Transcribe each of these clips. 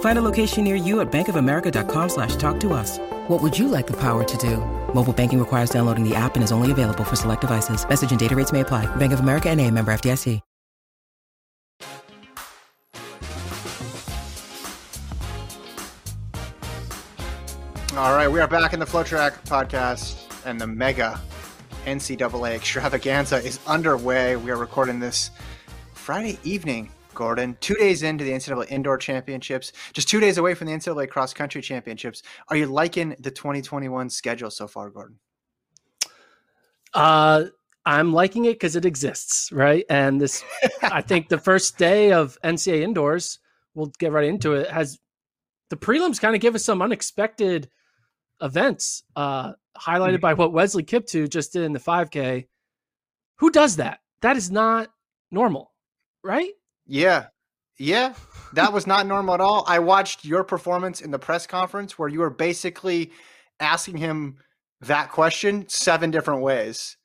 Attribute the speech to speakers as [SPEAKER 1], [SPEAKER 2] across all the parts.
[SPEAKER 1] Find a location near you at bankofamerica.com slash talk to us. What would you like the power to do? Mobile banking requires downloading the app and is only available for select devices. Message and data rates may apply. Bank of America and a member FDIC.
[SPEAKER 2] All right, we are back in the FloTrack podcast, and the mega NCAA extravaganza is underway. We are recording this Friday evening, Gordon, two days into the NCAA Indoor Championships, just two days away from the NCAA Cross Country Championships. Are you liking the 2021 schedule so far, Gordon?
[SPEAKER 3] Uh, I'm liking it because it exists, right? And this, I think, the first day of NCAA Indoors, we'll get right into it. Has the prelims kind of give us some unexpected events, uh, highlighted by what Wesley Kiptoo just did in the 5K. Who does that? That is not normal, right?
[SPEAKER 2] Yeah. Yeah. That was not normal at all. I watched your performance in the press conference where you were basically asking him that question seven different ways.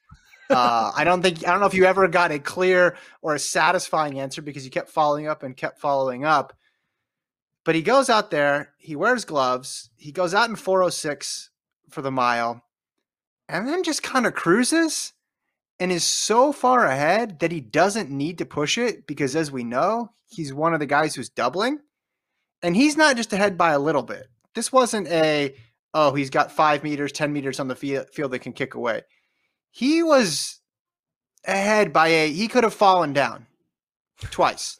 [SPEAKER 2] Uh, I don't think I don't know if you ever got a clear or a satisfying answer because you kept following up and kept following up. But he goes out there, he wears gloves, he goes out in 406 for the mile, and then just kind of cruises and is so far ahead that he doesn't need to push it because, as we know, he's one of the guys who's doubling. And he's not just ahead by a little bit. This wasn't a, oh, he's got five meters, 10 meters on the field that can kick away. He was ahead by a, he could have fallen down twice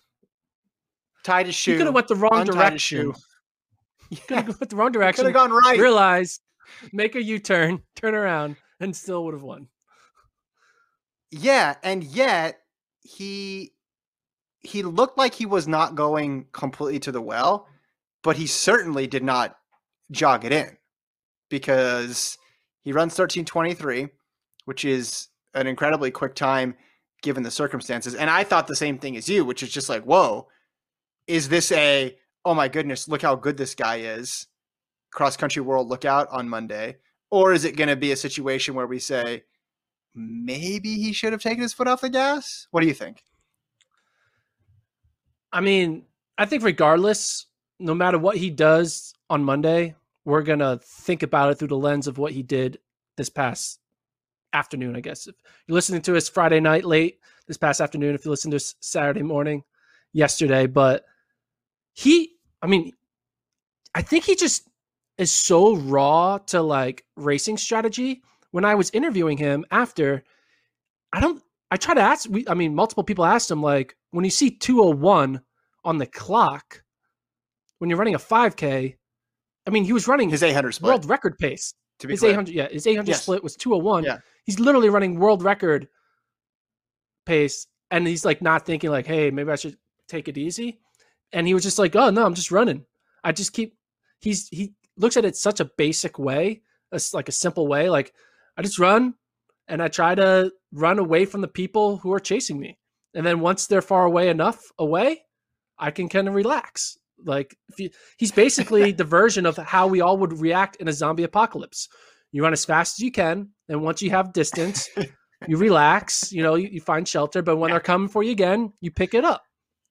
[SPEAKER 2] tied his shoe.
[SPEAKER 3] You could have went the wrong direction. You could have went the wrong direction.
[SPEAKER 2] Could have gone right.
[SPEAKER 3] Realize, make a U-turn, turn around, and still would have won.
[SPEAKER 2] Yeah, and yet he he looked like he was not going completely to the well, but he certainly did not jog it in because he runs 1323, which is an incredibly quick time given the circumstances. And I thought the same thing as you, which is just like, whoa, is this a oh my goodness, look how good this guy is, cross country world lookout on Monday, or is it going to be a situation where we say maybe he should have taken his foot off the gas? What do you think?
[SPEAKER 3] I mean, I think regardless, no matter what he does on Monday, we're going to think about it through the lens of what he did this past afternoon, I guess. If you're listening to us Friday night late this past afternoon, if you listen to us Saturday morning yesterday, but he, I mean, I think he just is so raw to like racing strategy. When I was interviewing him after, I don't, I try to ask, we, I mean, multiple people asked him, like, when you see 201 on the clock, when you're running a 5K, I mean, he was running
[SPEAKER 2] his 800 split.
[SPEAKER 3] world record pace.
[SPEAKER 2] To be
[SPEAKER 3] his
[SPEAKER 2] clear.
[SPEAKER 3] 800, yeah, his 800
[SPEAKER 2] Yes.
[SPEAKER 3] split was 201.
[SPEAKER 2] Yeah.
[SPEAKER 3] He's literally running world record pace, and he's like not thinking like, hey, maybe I should take it easy. And he was just like, oh no, I'm just running. I just keep. He's he looks at it such a basic way, it's like a simple way. Like I just run, and I try to run away from the people who are chasing me. And then once they're far away enough away, I can kind of relax. Like if you, he's basically the version of how we all would react in a zombie apocalypse. You run as fast as you can, and once you have distance, you relax, you know, you, you find shelter, but when they're coming for you again, you pick it up.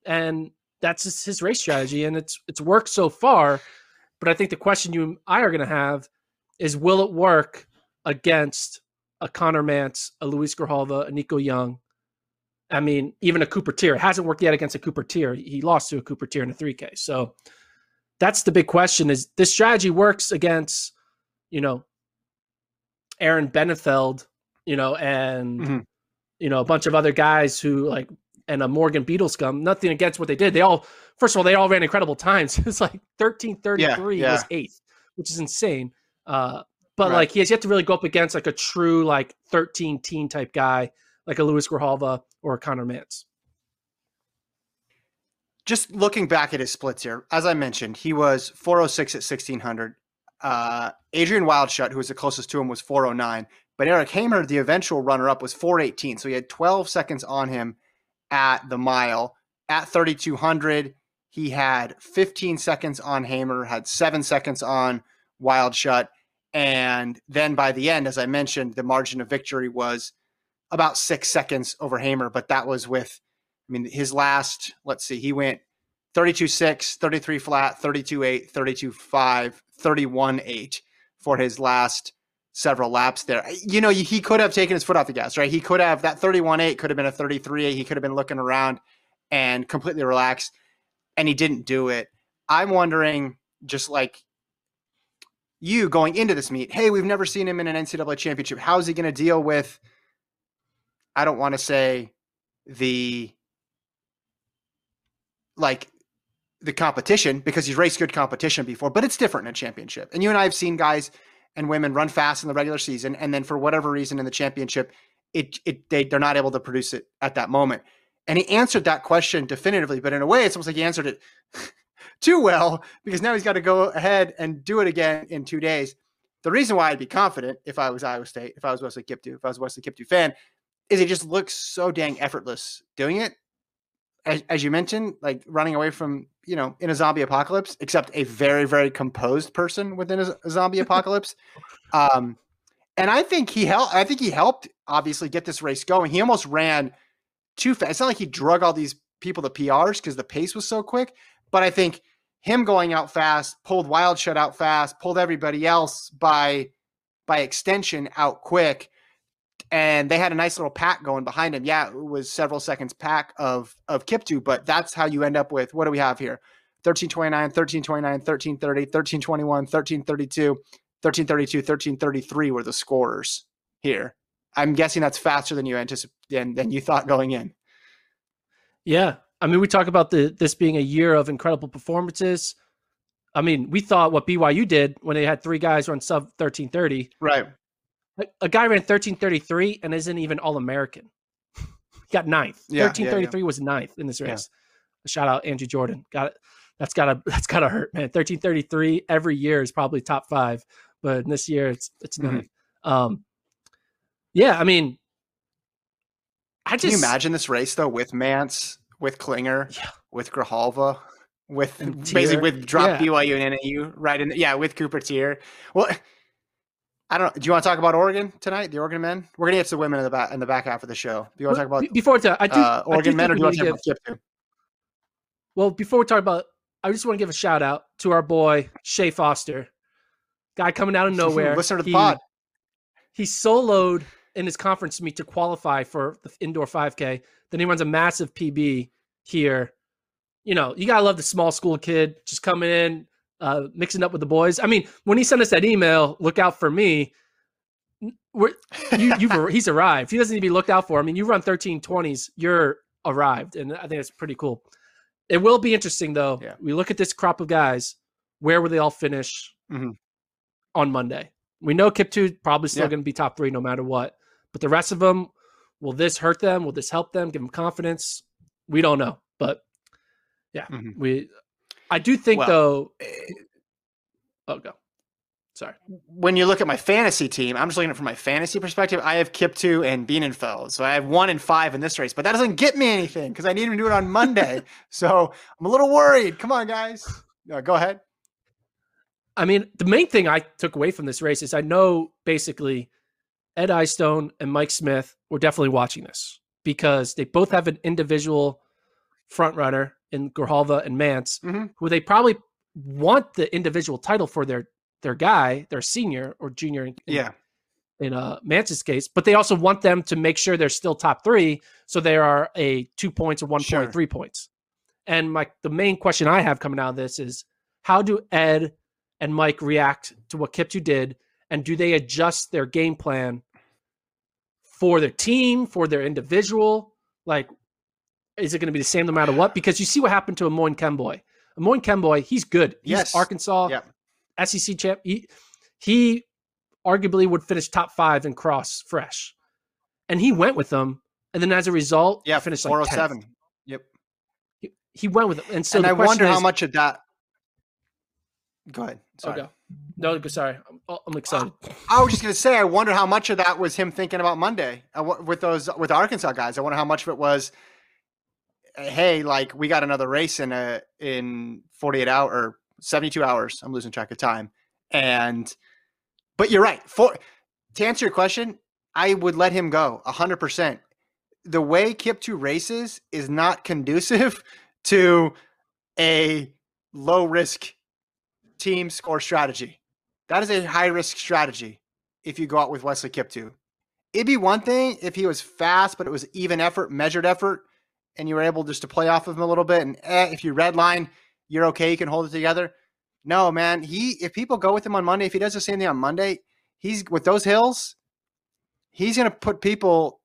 [SPEAKER 3] And that's just his race strategy. And it's it's worked so far. But I think the question you and I are gonna have is will it work against a Conner Mantz, a Luis Grijalva, a Nico Young? I mean, even a Cooper Teare. It hasn't worked yet against a Cooper Teare. He lost to a Cooper Teare in a 3K. So that's the big question is this strategy works against, you know, Aaron Bienenfeld, you know, and
[SPEAKER 2] Mhm.
[SPEAKER 3] you know, a bunch of other guys who like and a Morgan Beadlescomb. Nothing against what they did. They all first of all, they all ran incredible times. It's like 1333
[SPEAKER 2] Yeah,
[SPEAKER 3] was eighth, which is insane. Uh but
[SPEAKER 2] Right.
[SPEAKER 3] like he has yet to really go up against like a true like 13 teen type guy like a Luis Grijalva or a Conner Mantz.
[SPEAKER 2] just looking back at his splits here, as I mentioned, he was 406 at 1600. Uh, Adrian Wildschutt, who was the closest to him, was 409. But Eric Hamer, the eventual runner up, was 418. So he had 12 seconds on him at the mile. At 3200, he had 15 seconds on Hamer, had seven seconds on Wildschutt. And then by the end, as I mentioned, the margin of victory was about six seconds over Hamer, but that was with I mean, his last, let's see, he went 32 6, 33 flat, 32 8, 32 5, 31 8 for his last several laps there. You know, he could have taken his foot off the gas, right? He could have, that 31 8 could have been a 33 8. He could have been looking around and completely relaxed, and he didn't do it. I'm wondering, just like you going into this meet, hey, we've never seen him in an NCAA championship. How's he going to deal with, I don't want to say the like the competition because he's raced good competition before, but it's different in a championship. And you and I have seen guys and women run fast in the regular season, and then for whatever reason in the championship, it it they they're not able to produce it at that moment. And he answered that question definitively, but in a way, it's almost like he answered it too well because now he's got to go ahead and do it again in two days. The reason why I'd be confident if I was Iowa State, if I was Wesley Kiptoo, if I was a Wesley Kiptoo fan, is he just looks so dang effortless doing it as, as you mentioned, like running away from, you know, in a zombie apocalypse, except a very, very composed person within a zombie apocalypse. Um, and I think he helped. I think he helped obviously get this race going. He almost ran too fast. It's not like he drug all these people to PRs because the pace was so quick. But I think him going out fast pulled Wildschutt out fast, pulled everybody else by by extension out quick and they had a nice little pack going behind him. Yeah, it was several seconds pack of of Kiptoo, but that's how you end up with what do we have here? 1329, 1329, 1330, 1321, 1332, 1332, 1333 were the scorers here. I'm guessing that's faster than you anticipated than, than you thought going in.
[SPEAKER 3] Yeah. I mean, we talk about the this being a year of incredible performances. I mean, we thought what BYU did when they had three guys run sub 1330.
[SPEAKER 2] Right.
[SPEAKER 3] A, a guy ran 1333 and isn't even all American. he got ninth.
[SPEAKER 2] Yeah, yeah,
[SPEAKER 3] 1333 was ninth in this
[SPEAKER 2] Yeah.
[SPEAKER 3] race. Shout out Andrew Jordan. Got it. That's gotta that's gotta hurt, man. 1333 every year is probably top five, but in this year it's it's
[SPEAKER 2] Mhm.
[SPEAKER 3] ninth. Um yeah, I mean I
[SPEAKER 2] Can you imagine this race though with Mantz, with Klinger,
[SPEAKER 3] Yeah.
[SPEAKER 2] with Grijalva, with basically with drop
[SPEAKER 3] Yeah.
[SPEAKER 2] BYU and NAU right in The, yeah with Cooper Teare. Well, I don't. Do you want to talk about Oregon tonight? The Oregon men. We're gonna get to the women in the back in the back half of the show. Do you want to talk about
[SPEAKER 3] before that, I do,
[SPEAKER 2] uh,
[SPEAKER 3] I do
[SPEAKER 2] Oregon men, or do you want to
[SPEAKER 3] give,
[SPEAKER 2] about Kiptoo?
[SPEAKER 3] Well, before we talk about, I just want to give a shout out to our boy Shea Foster, guy coming out of nowhere.
[SPEAKER 2] Listen to the
[SPEAKER 3] He-
[SPEAKER 2] pod.
[SPEAKER 3] He soloed in his conference meet to qualify for the indoor 5K. Then he runs a massive PB here. You know, you gotta love the small school kid just coming in, uh, mixing up with the boys. I mean, when he sent us that email, look out for me. We're, you, you've he's arrived. He doesn't need to be looked out for. I mean, you run 1320s, you're arrived, and I think that's pretty cool. It will be interesting though.
[SPEAKER 2] Yeah.
[SPEAKER 3] We look at this crop of guys. Where will they all finish
[SPEAKER 2] Mhm.
[SPEAKER 3] on Monday? We know Kiptoo probably still
[SPEAKER 2] Yeah.
[SPEAKER 3] going to be top three no matter what. But the rest of them, will this hurt them? Will this help them? Give them confidence? We don't know. But yeah,
[SPEAKER 2] Mhm.
[SPEAKER 3] we. I do think
[SPEAKER 2] Well,
[SPEAKER 3] though.
[SPEAKER 2] eh,
[SPEAKER 3] Oh, go. Sorry.
[SPEAKER 2] When you look at my fantasy team, I'm just looking at it from my fantasy perspective. I have Kiptoo and Bienenfeld, so I have one and five in this race, but that doesn't get me anything because I need him to do it on Monday. so I'm a little worried. Come on, guys. Go ahead.
[SPEAKER 3] I mean, the main thing I took away from this race is I know basically Ed Eyestone and Mike Smith were definitely watching this because they both have an individual front runner in Grijalva and Mantz,
[SPEAKER 2] Mhm.
[SPEAKER 3] who they probably want the individual title for their their guy, their senior or junior in,
[SPEAKER 2] Yeah.
[SPEAKER 3] in uh, Mantz's case, but they also want them to make sure they're still top three, so they are a two points or one
[SPEAKER 2] Sure.
[SPEAKER 3] point, three points. And my the main question I have coming out of this is how do Ed and Mike react to what Kiptoo did, and do they adjust their game plan for their team, for their individual? Like, is it going to be the same no matter what? Because you see what happened to Amon Kemboi. Amon Kemboi, he's good. He's
[SPEAKER 2] Yes.
[SPEAKER 3] Arkansas
[SPEAKER 2] Yep.
[SPEAKER 3] SEC champ. He, he arguably would finish top five in cross fresh, and he went with them. And then as a result,
[SPEAKER 2] Yeah.
[SPEAKER 3] finished like
[SPEAKER 2] Four oh
[SPEAKER 3] 10th.
[SPEAKER 2] seven. Yep.
[SPEAKER 3] He, he went with them, and so
[SPEAKER 2] and
[SPEAKER 3] the
[SPEAKER 2] I wonder how much of that. Go ahead.
[SPEAKER 3] Oh,
[SPEAKER 2] Sorry.
[SPEAKER 3] go. No, go- sorry, I'm, I'm excited.
[SPEAKER 2] I was just gonna say, I wonder how much of that was him thinking about Monday with those with the Arkansas guys. I wonder how much of it was, uh, hey, like we got another race in a in forty eight hour or seventy two hours. I'm losing track of time, and but you're right. For to answer your question, I would let him go hundred percent. The way Kiptoo races is not conducive to a low risk team score strategy. That is a high risk strategy if you go out with Wesley Kiptoo. It'd be one thing if he was fast, but it was even effort, measured effort, and you were able just to play off of him a little bit. And eh, if you red line, you're okay. You can hold it together. No, man. He if people go with him on Monday, if he does the same thing on Monday, he's with those hills, he's gonna put people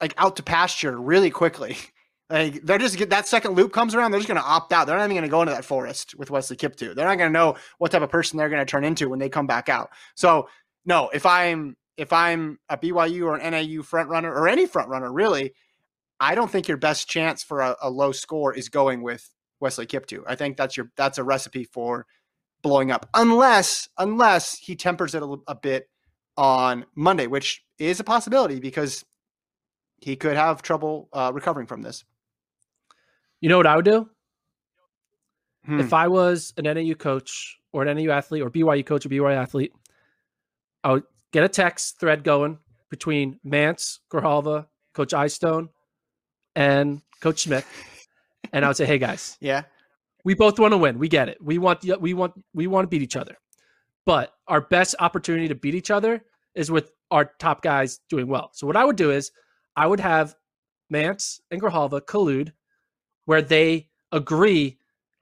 [SPEAKER 2] like out to pasture really quickly. Like they're just get that second loop comes around, they're just gonna opt out. They're not even gonna go into that forest with Wesley Kiptoo. They're not gonna know what type of person they're gonna turn into when they come back out. So no, if I'm if I'm a BYU or an NAU front runner or any front runner really, I don't think your best chance for a, a low score is going with Wesley Kiptoo. I think that's your that's a recipe for blowing up, unless unless he tempers it a, a bit on Monday, which is a possibility because he could have trouble uh, recovering from this.
[SPEAKER 3] You know what I would do
[SPEAKER 2] Hmm.
[SPEAKER 3] if I was an NAU coach or an NAU athlete or BYU coach or BYU athlete? I would get a text thread going between Mantz, Grijalva, Coach Eyestone, and Coach Smith, and I would say, "Hey guys,
[SPEAKER 2] yeah,
[SPEAKER 3] we both want to win. We get it. We want we want we want to beat each other. But our best opportunity to beat each other is with our top guys doing well. So what I would do is I would have Mantz and Grijalva collude where they agree,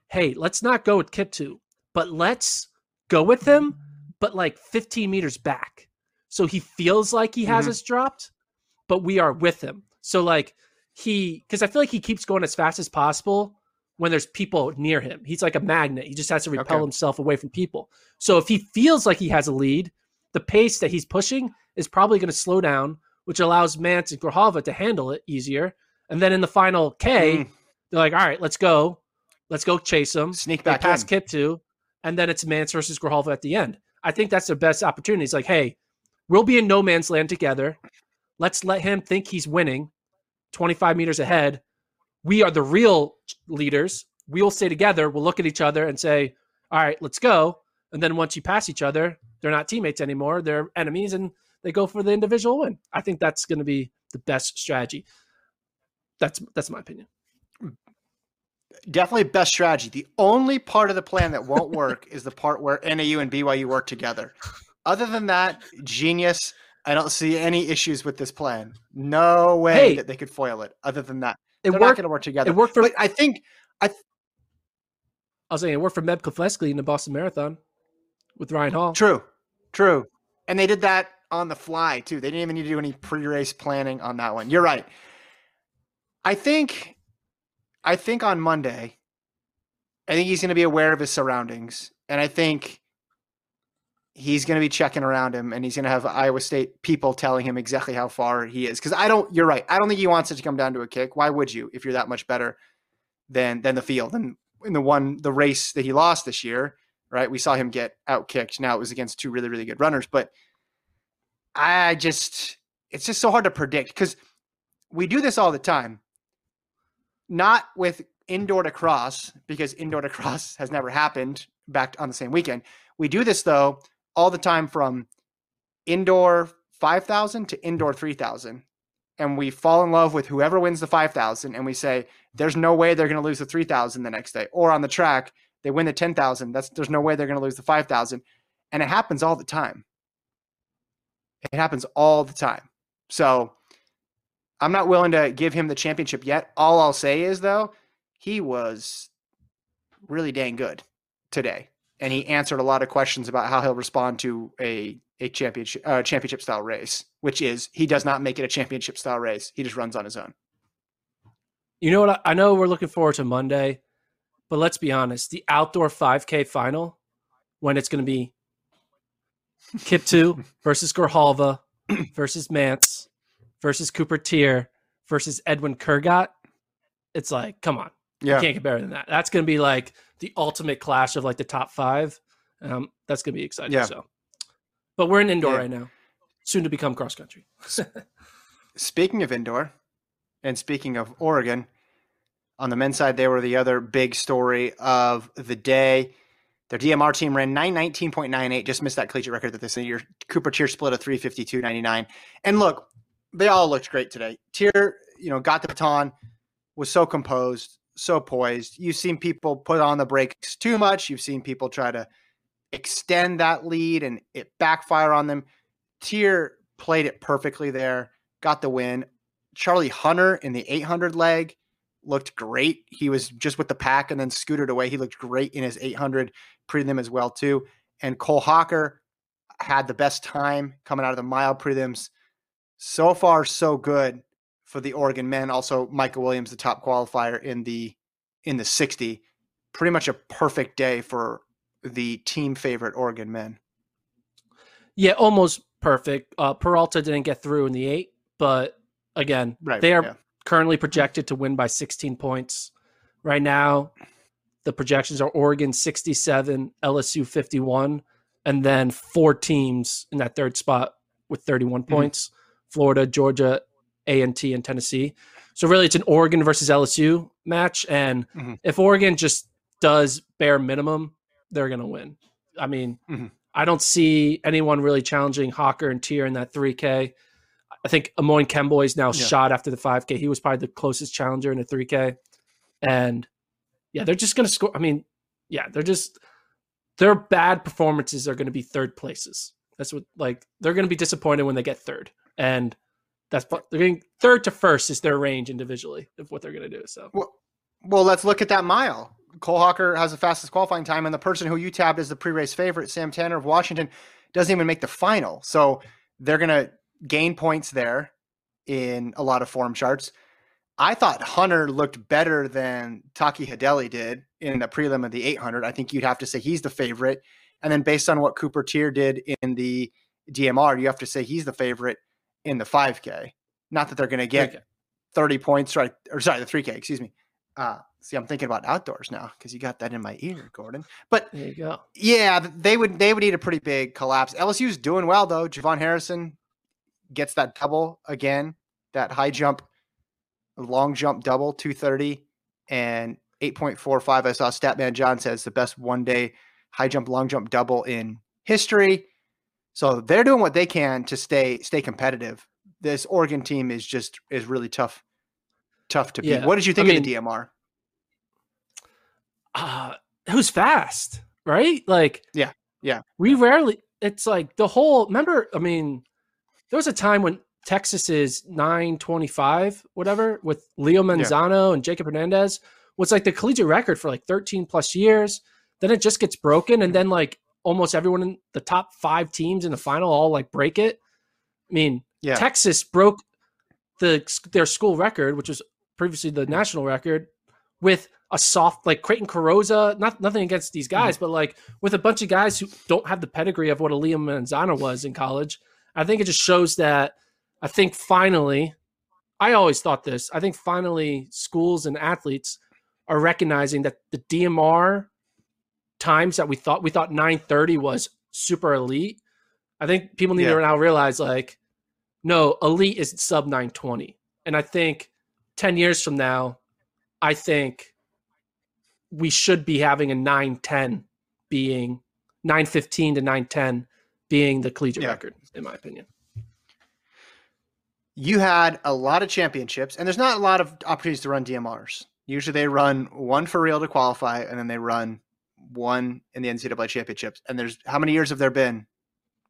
[SPEAKER 3] hey, let's not go with Kiptoo, but let's go with him, but like 15 meters back. So he feels like he has
[SPEAKER 2] Mhm.
[SPEAKER 3] us dropped, but we are with him. So like he because I feel like he keeps going as fast as possible when there's people near him. He's like a magnet. He just has to repel
[SPEAKER 2] Okay.
[SPEAKER 3] himself away from people. So if he feels like he has a lead, the pace that he's pushing is probably going to slow down, which allows Mantz and Grijalva to handle it easier. And then in the final K,
[SPEAKER 2] Mm.
[SPEAKER 3] They're like, all right, let's go. Let's go chase them.
[SPEAKER 2] Sneak
[SPEAKER 3] They
[SPEAKER 2] back
[SPEAKER 3] pass
[SPEAKER 2] in.
[SPEAKER 3] Kiptoo, and then it's Mantz versus Grijalva at the end. I think that's their best opportunity. It's like, hey, we'll be in no man's land together. Let's let him think he's winning 25 meters ahead. We are the real leaders. We will stay together. We'll look at each other and say, all right, let's go. And then once you pass each other, they're not teammates anymore. They're enemies and they go for the individual win. I think that's going to be the best strategy. That's that's my opinion.
[SPEAKER 2] Definitely best strategy. The only part of the plan that won't work is the part where NAU and BYU work together. Other than that, genius. I don't see any issues with this plan. No way
[SPEAKER 3] Hey.
[SPEAKER 2] that they could foil it. Other than that,
[SPEAKER 3] It
[SPEAKER 2] they're not
[SPEAKER 3] worked.
[SPEAKER 2] going to work together.
[SPEAKER 3] It worked for
[SPEAKER 2] But I think
[SPEAKER 3] I was saying it worked for Meb Keflezighi in the Boston Marathon with Ryan Hall.
[SPEAKER 2] True, true. And they did that on the fly too. They didn't even need to do any pre-race planning on that one. You're right. I think, I think on Monday, I think he's going to be aware of his surroundings, and I think he's going to be checking around him, and he's going to have Iowa State people telling him exactly how far he is. Because I don't. You're right. I don't think he wants it to come down to a kick. Why would you if you're that much better than than the field? And in the one the race that he lost this year, right? We saw him get out kicked. Now it was against two really, really good runners, but I just, it's just so hard to predict because we do this all the time. Not with indoor to cross, because indoor to cross has never happened back on the same weekend. We do this though all the time from indoor 5000 to indoor 3000 and we fall in love with whoever wins the 5000 and we say there's no way they're going to lose the 3000 the next day. Or on the track they win the 10000 that's there's no way they're going to lose the 5000 and it happens all the time. It happens all the time. So i'm not willing to give him the championship yet all i'll say is though he was really dang good today and he answered a lot of questions about how he'll respond to a a championship uh, championship style race, which is he does not make it a championship style race. He just runs on his own.
[SPEAKER 3] You know what? I, know we're looking forward to Monday, but let's be honest: the outdoor 5K final, when it's going to be Kiptoo versus Grijalva versus Mantz versus Cooper Teare versus Edwin Kurgat, it's like, come on,
[SPEAKER 2] Yeah,
[SPEAKER 3] you can't get better than that. That's going to be like the ultimate clash of like the top five. Um, that's going to be exciting.
[SPEAKER 2] Yeah.
[SPEAKER 3] So, but we're in indoor
[SPEAKER 2] Yeah.
[SPEAKER 3] right now, soon to become cross country.
[SPEAKER 2] Speaking of indoor, and speaking of Oregon, on the men's side, they were the other big story of the day. Their DMR team ran 919.98, just missed that collegiate record that they this year. Cooper Teare split a 352.99. And look, they all looked great today. Teare, you know, got the baton, was so composed, so poised. You've seen people put on the brakes too much. You've seen people try to extend that lead and it backfire on them. Teare played it perfectly there, got the win. Charlie Hunter in the 800 leg looked great. He was just with the pack and then scooted away. He looked great in his 800 prelim as well too. And Cole Hocker had the best time coming out of the mile prelims. So far, so good for the Oregon men. Also, Michael Williams, the top qualifier in the in the 60. Pretty much a perfect day for the team favorite Oregon men.
[SPEAKER 3] Yeah, almost perfect. Uh, Peralta didn't get through in the eight, but again,
[SPEAKER 2] Right,
[SPEAKER 3] they are
[SPEAKER 2] yeah.
[SPEAKER 3] currently projected to win by 16 points. Right now, the projections are Oregon 67, LSU 51, and then four teams in that third spot with 31
[SPEAKER 2] Mm-hmm.
[SPEAKER 3] points: Florida, Georgia, A and T, and Tennessee. So really, it's an Oregon versus LSU match, and
[SPEAKER 2] Mhm.
[SPEAKER 3] if Oregon just does bare minimum, they're going to win. I mean,
[SPEAKER 2] Mhm.
[SPEAKER 3] I don't see anyone really challenging Hocker and Teare in that 3K. I think Amon Kemboi is now
[SPEAKER 2] Yeah.
[SPEAKER 3] shot after the 5K. He was probably the closest challenger in the 3K. And yeah, they're just going to score. I mean, yeah, they're just, their bad performances are going to be third places. That's what, like, they're going to be disappointed when they get third. And that's, they're getting third to first is their range individually of what they're going to do. So,
[SPEAKER 2] Well, well, let's look at that mile. Cole Hocker has the fastest qualifying time, and the person who you tabbed as the pre-race favorite, Sam Tanner of Washington, doesn't even make the final. So they're going to gain points there in a lot of form charts. I thought Hunter looked better than Taki Hedeilli did in the prelim of the 800. I think you'd have to say he's the favorite. And then based on what Cooper Teare did in the DMR, you have to say he's the favorite in the 5K. Not that they're going to get
[SPEAKER 3] 3K.
[SPEAKER 2] 30 points, right? Or sorry, the 3K, excuse me. Uh, see, I'm thinking about outdoors now because you got that in my ear, Gordon. But
[SPEAKER 3] there you go.
[SPEAKER 2] yeah, they would they would need a pretty big collapse. LSU's doing well though. JuVaughn Harrison gets that double again, that high jump, long jump double, 230 and 8.45. I saw Statman John says the best one day high jump, long jump double in history. So they're doing what they can to stay stay competitive. This Oregon team is just is really tough, tough to beat.
[SPEAKER 3] Yeah,
[SPEAKER 2] What did you
[SPEAKER 3] I
[SPEAKER 2] think of the DMR?
[SPEAKER 3] uh, who's fast, right? Like,
[SPEAKER 2] Yeah, yeah.
[SPEAKER 3] We rarely. It's like the whole. Remember, I mean, there was a time when Texas is nine twenty five, whatever, with Leo Manzano and Jacob Hernandez was like the collegiate record for like thirteen plus years. Then it just gets broken, and then like almost everyone in the top five teams in the final all like break it. I mean,
[SPEAKER 2] Yeah.
[SPEAKER 3] Texas broke the their school record, which was previously the national record, with a soft like Crayton Carrozza. Not nothing against these guys, mm-hmm. but like with a bunch of guys who don't have the pedigree of what a Liam Manzano was in college. I think it just shows that. I think finally, I always thought this. I think finally schools and athletes are recognizing that the DMR times that we thought we thought 930 was super elite. I think people need
[SPEAKER 2] Yeah.
[SPEAKER 3] to now realize like, no, elite is sub 920. And I think 10 years from now, I think we should be having a 910 being 915 to 910 being the collegiate
[SPEAKER 2] Yeah.
[SPEAKER 3] record, in my opinion.
[SPEAKER 2] you had a lot of championships, and there's not a lot of opportunities to run DMRs. Usually they run one for real to qualify, and then they run one in the NCAA championships. And there's how many years have there been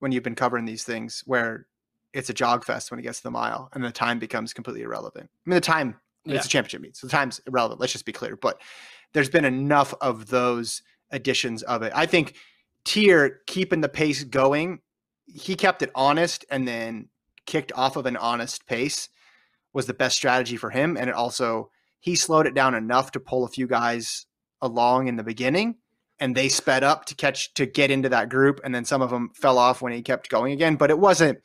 [SPEAKER 2] when you've been covering these things where it's a jog fest when it gets to the mile and the time becomes completely irrelevant. I mean, the time yeah. it's a championship meet, so the time's irrelevant. Let's just be clear. But there's been enough of those editions of it. I think Teare keeping the pace going, he kept it honest and then kicked off of an honest pace was the best strategy for him. And it also he slowed it down enough to pull a few guys along in the beginning and they sped up to catch to get into that group and then some of them fell off when he kept going again. But it wasn't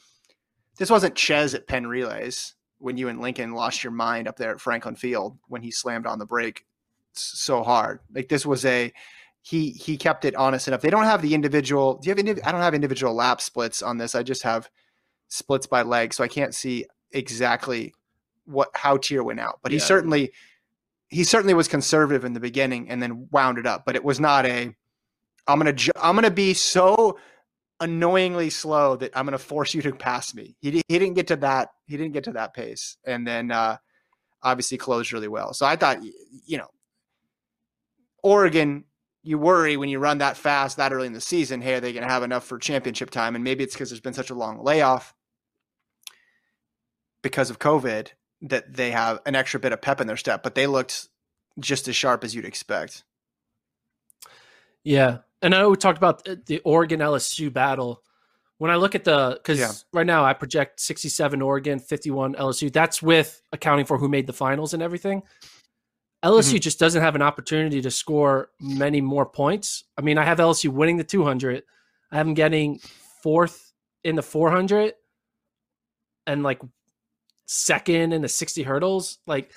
[SPEAKER 2] this wasn't Ches at Penn Relays when you and Lincoln lost your mind up there at Franklin Field when he slammed on the brake so hard. Like this was a he he kept it honest enough. They don't have the individual do you have I don't have individual lap splits on this. I just have splits by leg so I can't see exactly what how Teare went out. But yeah. he certainly he certainly was conservative in the beginning and then wound it up, but it was not a I'm gonna I'm gonna be so annoyingly slow that I'm gonna force you to pass me. He he didn't get to that he didn't get to that pace, and then uh, obviously closed really well. So I thought you know Oregon. You worry when you run that fast that early in the season. Hey, are they going to have enough for championship time? And maybe it's because there's been such a long layoff because of COVID that they have an extra bit of pep in their step, but they looked just as sharp as you'd expect.
[SPEAKER 3] Yeah. And I know we talked about the Oregon LSU battle. When I look at the, because yeah. right now I project 67 Oregon, 51 LSU. That's with accounting for who made the finals and everything. LSU mm-hmm. just doesn't have an opportunity to score many more points. I mean, I have LSU winning the 200. I have them getting fourth in the 400 and like second in the 60 hurdles. Like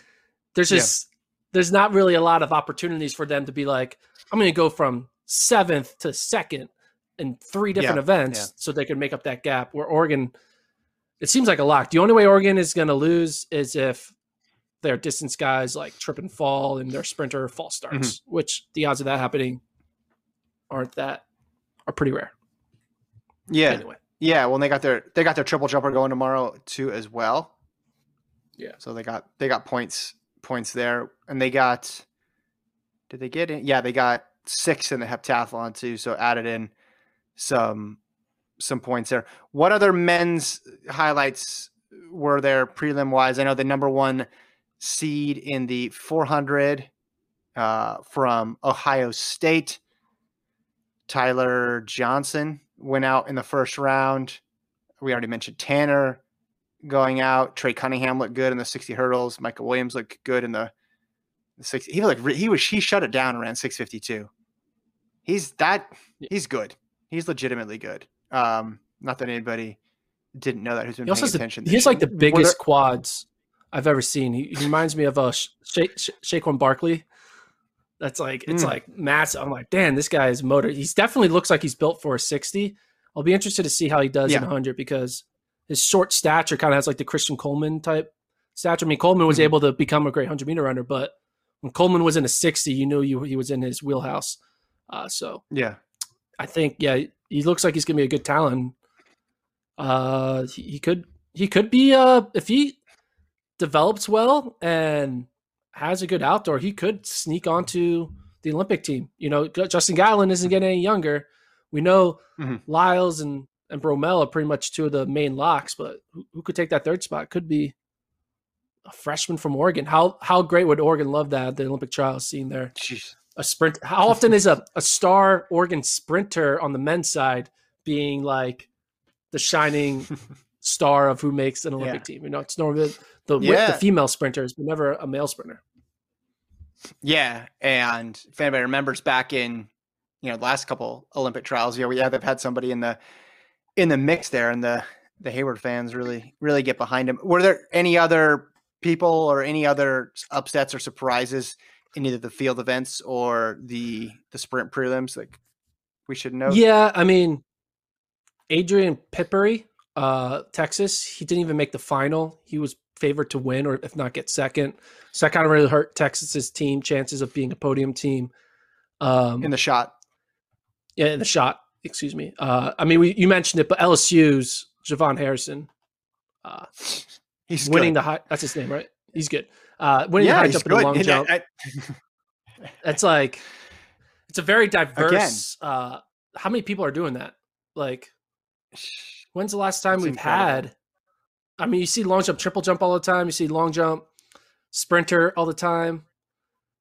[SPEAKER 3] there's just yeah. there's not really a lot of opportunities for them to be like, I'm gonna go from seventh to second in three different yeah. events yeah. so they can make up that gap. Where Oregon, it seems like a lock. The only way Oregon is gonna lose is if their distance guys like trip and fall and their sprinter false starts, mm-hmm. which the odds of that happening aren't that are pretty rare.
[SPEAKER 2] Yeah. Anyway. Yeah, well, they got their they got their triple jumper going tomorrow too as well.
[SPEAKER 3] Yeah.
[SPEAKER 2] So they got they got points points there, and they got. Did they get in? Yeah, they got six in the heptathlon too. So added in some some points there. What other men's highlights were there prelim wise? I know the number one seed in the 400 uh, from Ohio State, Tyler Johnson went out in the first round. We already mentioned Tanner going out. Trey Cunningham looked good in the 60 hurdles. Michael Williams looked good in the, the 60. He like he was he shut it down around 652. He's that he's good. He's legitimately good. Um, not that anybody didn't know that who's been he paying attention.
[SPEAKER 3] The, he's like the biggest there, quads I've ever seen. He, he reminds me of a uh, Sha- Sha- Saquon Barkley. That's like it's mm. like massive. I'm like, damn, this guy is motor. He's definitely looks like he's built for a 60. I'll be interested to see how he does yeah. in 100 because his short stature kind of has like the Christian Coleman type stature. I mean, Coleman was mm-hmm. able to become a great 100 meter runner, but when Coleman was in a 60, you knew you, he was in his wheelhouse. Uh, so,
[SPEAKER 2] yeah,
[SPEAKER 3] I think, yeah, he looks like he's going to be a good talent. Uh, he, he could, he could be, uh, if he develops well and has a good outdoor, he could sneak onto the Olympic team. You know, Justin Gatlin isn't getting any younger. We know mm-hmm. Lyles and and Bromell are pretty much two of the main locks, but who, who could take that third spot? Could be a freshman from Oregon. How how great would Oregon love that the Olympic trials seeing there?
[SPEAKER 2] Jeez.
[SPEAKER 3] A sprint. How often is a, a star Oregon sprinter on the men's side being like the shining star of who makes an Olympic yeah. team? You know, it's normally the, the, yeah. the female sprinters, but never a male sprinter.
[SPEAKER 2] Yeah, and if anybody remembers back in you know the last couple Olympic trials, yeah, we have had somebody in the in the mix there, and the the Hayward fans really really get behind him. Were there any other people or any other upsets or surprises in either the field events or the the sprint prelims like we should know?
[SPEAKER 3] Yeah, I mean, Adrian Piperi, uh, Texas, he didn't even make the final. He was favored to win or if not get second. So that kind of really hurt Texas's team chances of being a podium team.
[SPEAKER 2] Um, in the shot.
[SPEAKER 3] Yeah, in the shot excuse me. Uh, I mean, we, you mentioned it, but LSU's JuVaughn Harrison. Uh,
[SPEAKER 2] He's
[SPEAKER 3] winning
[SPEAKER 2] good.
[SPEAKER 3] the high. That's his name, right? He's good. Uh, winning
[SPEAKER 2] yeah,
[SPEAKER 3] the high jump and the long
[SPEAKER 2] And
[SPEAKER 3] jump.
[SPEAKER 2] I- I-
[SPEAKER 3] It's like it's a very diverse. Uh, how many people are doing that? Like, when's the last time we've
[SPEAKER 2] incredible.
[SPEAKER 3] had? I mean, you see long jump, triple jump all the time. You see long jump, sprinter all the time,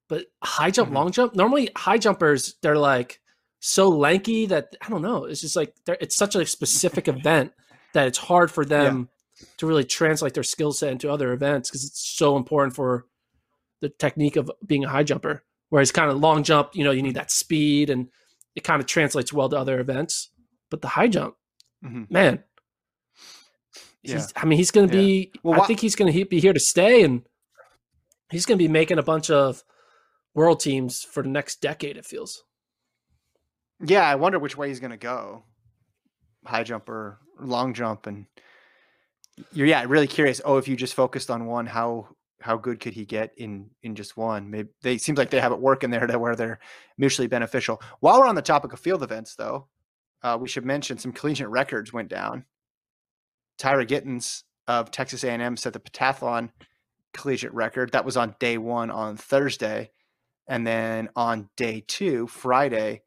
[SPEAKER 3] but high jump,
[SPEAKER 2] Mhm.
[SPEAKER 3] long jump. Normally, high jumpers they're like so lanky that I don't know. It's just like it's such a specific event that it's hard for them to really translate their skill set into other events because it's so important for the technique of being a high jumper. Whereas kind of long jump, you know, you need that speed and it kind of translates well to other events. But the high jump,
[SPEAKER 2] Mhm.
[SPEAKER 3] man,
[SPEAKER 2] Yeah.
[SPEAKER 3] I mean, he's going to
[SPEAKER 2] Yeah.
[SPEAKER 3] be,
[SPEAKER 2] Well,
[SPEAKER 3] I think he's going to be here to stay and he's going to be making a bunch of world teams for the next decade, it feels.
[SPEAKER 2] Yeah, I wonder which way he's going to go. High jump or long jump and you're yeah, really curious. Oh, if you just focused on one, how how good could he get in in just one? Maybe they seems like they have it working there to where they're mutually beneficial. While we're on the topic of field events though, uh, we should mention some collegiate records went down. Tyra Gittens of Texas A&M set the pentathlon collegiate record. That was on day 1 on Thursday. And then on day 2, Friday,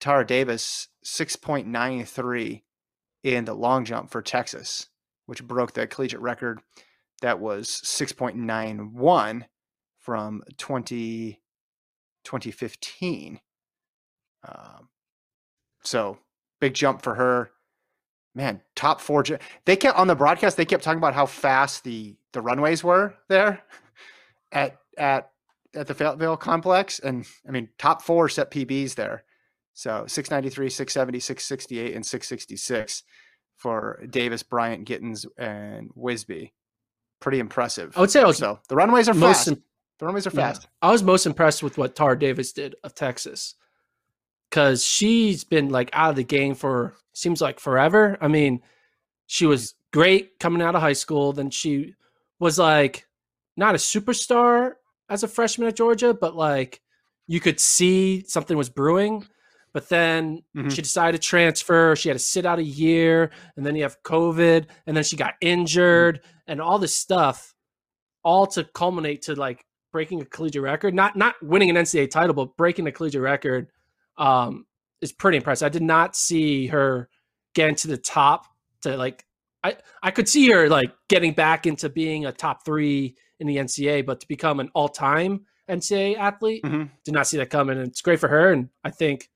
[SPEAKER 2] Tara Davis 6.93 in the long jump for Texas, which broke the collegiate record that was 6.91 from 20, 2015. Um, so big jump for her. Man, top four. They kept on the broadcast. They kept talking about how fast the the runways were there at at at the Fayetteville complex, and I mean top four set PBs there. So 693, 670, 668, and 666 for Davis, Bryant, Gittens, and Wisby. Pretty impressive.
[SPEAKER 3] I would say I was
[SPEAKER 2] so the runways are fast.
[SPEAKER 3] im-
[SPEAKER 2] the runways are
[SPEAKER 3] Yeah.
[SPEAKER 2] fast.
[SPEAKER 3] I was most impressed with what Tara Davis did of Texas because she's been like out of the game for seems like forever. I mean, she was great coming out of high school. Then she was like not a superstar as a freshman at Georgia, but like you could see something was brewing. But then
[SPEAKER 2] Mhm.
[SPEAKER 3] she decided to transfer. She had to sit out a year, and then you have COVID, and then she got injured, and all this stuff, all to culminate to like breaking a collegiate record. Not not winning an NCAA title, but breaking a collegiate record um, is pretty impressive. I did not see her getting to the top to like. I I could see her like getting back into being a top three in the NCAA, but to become an all time NCAA athlete,
[SPEAKER 2] Mhm.
[SPEAKER 3] did not see that coming. And it's great for her. And I think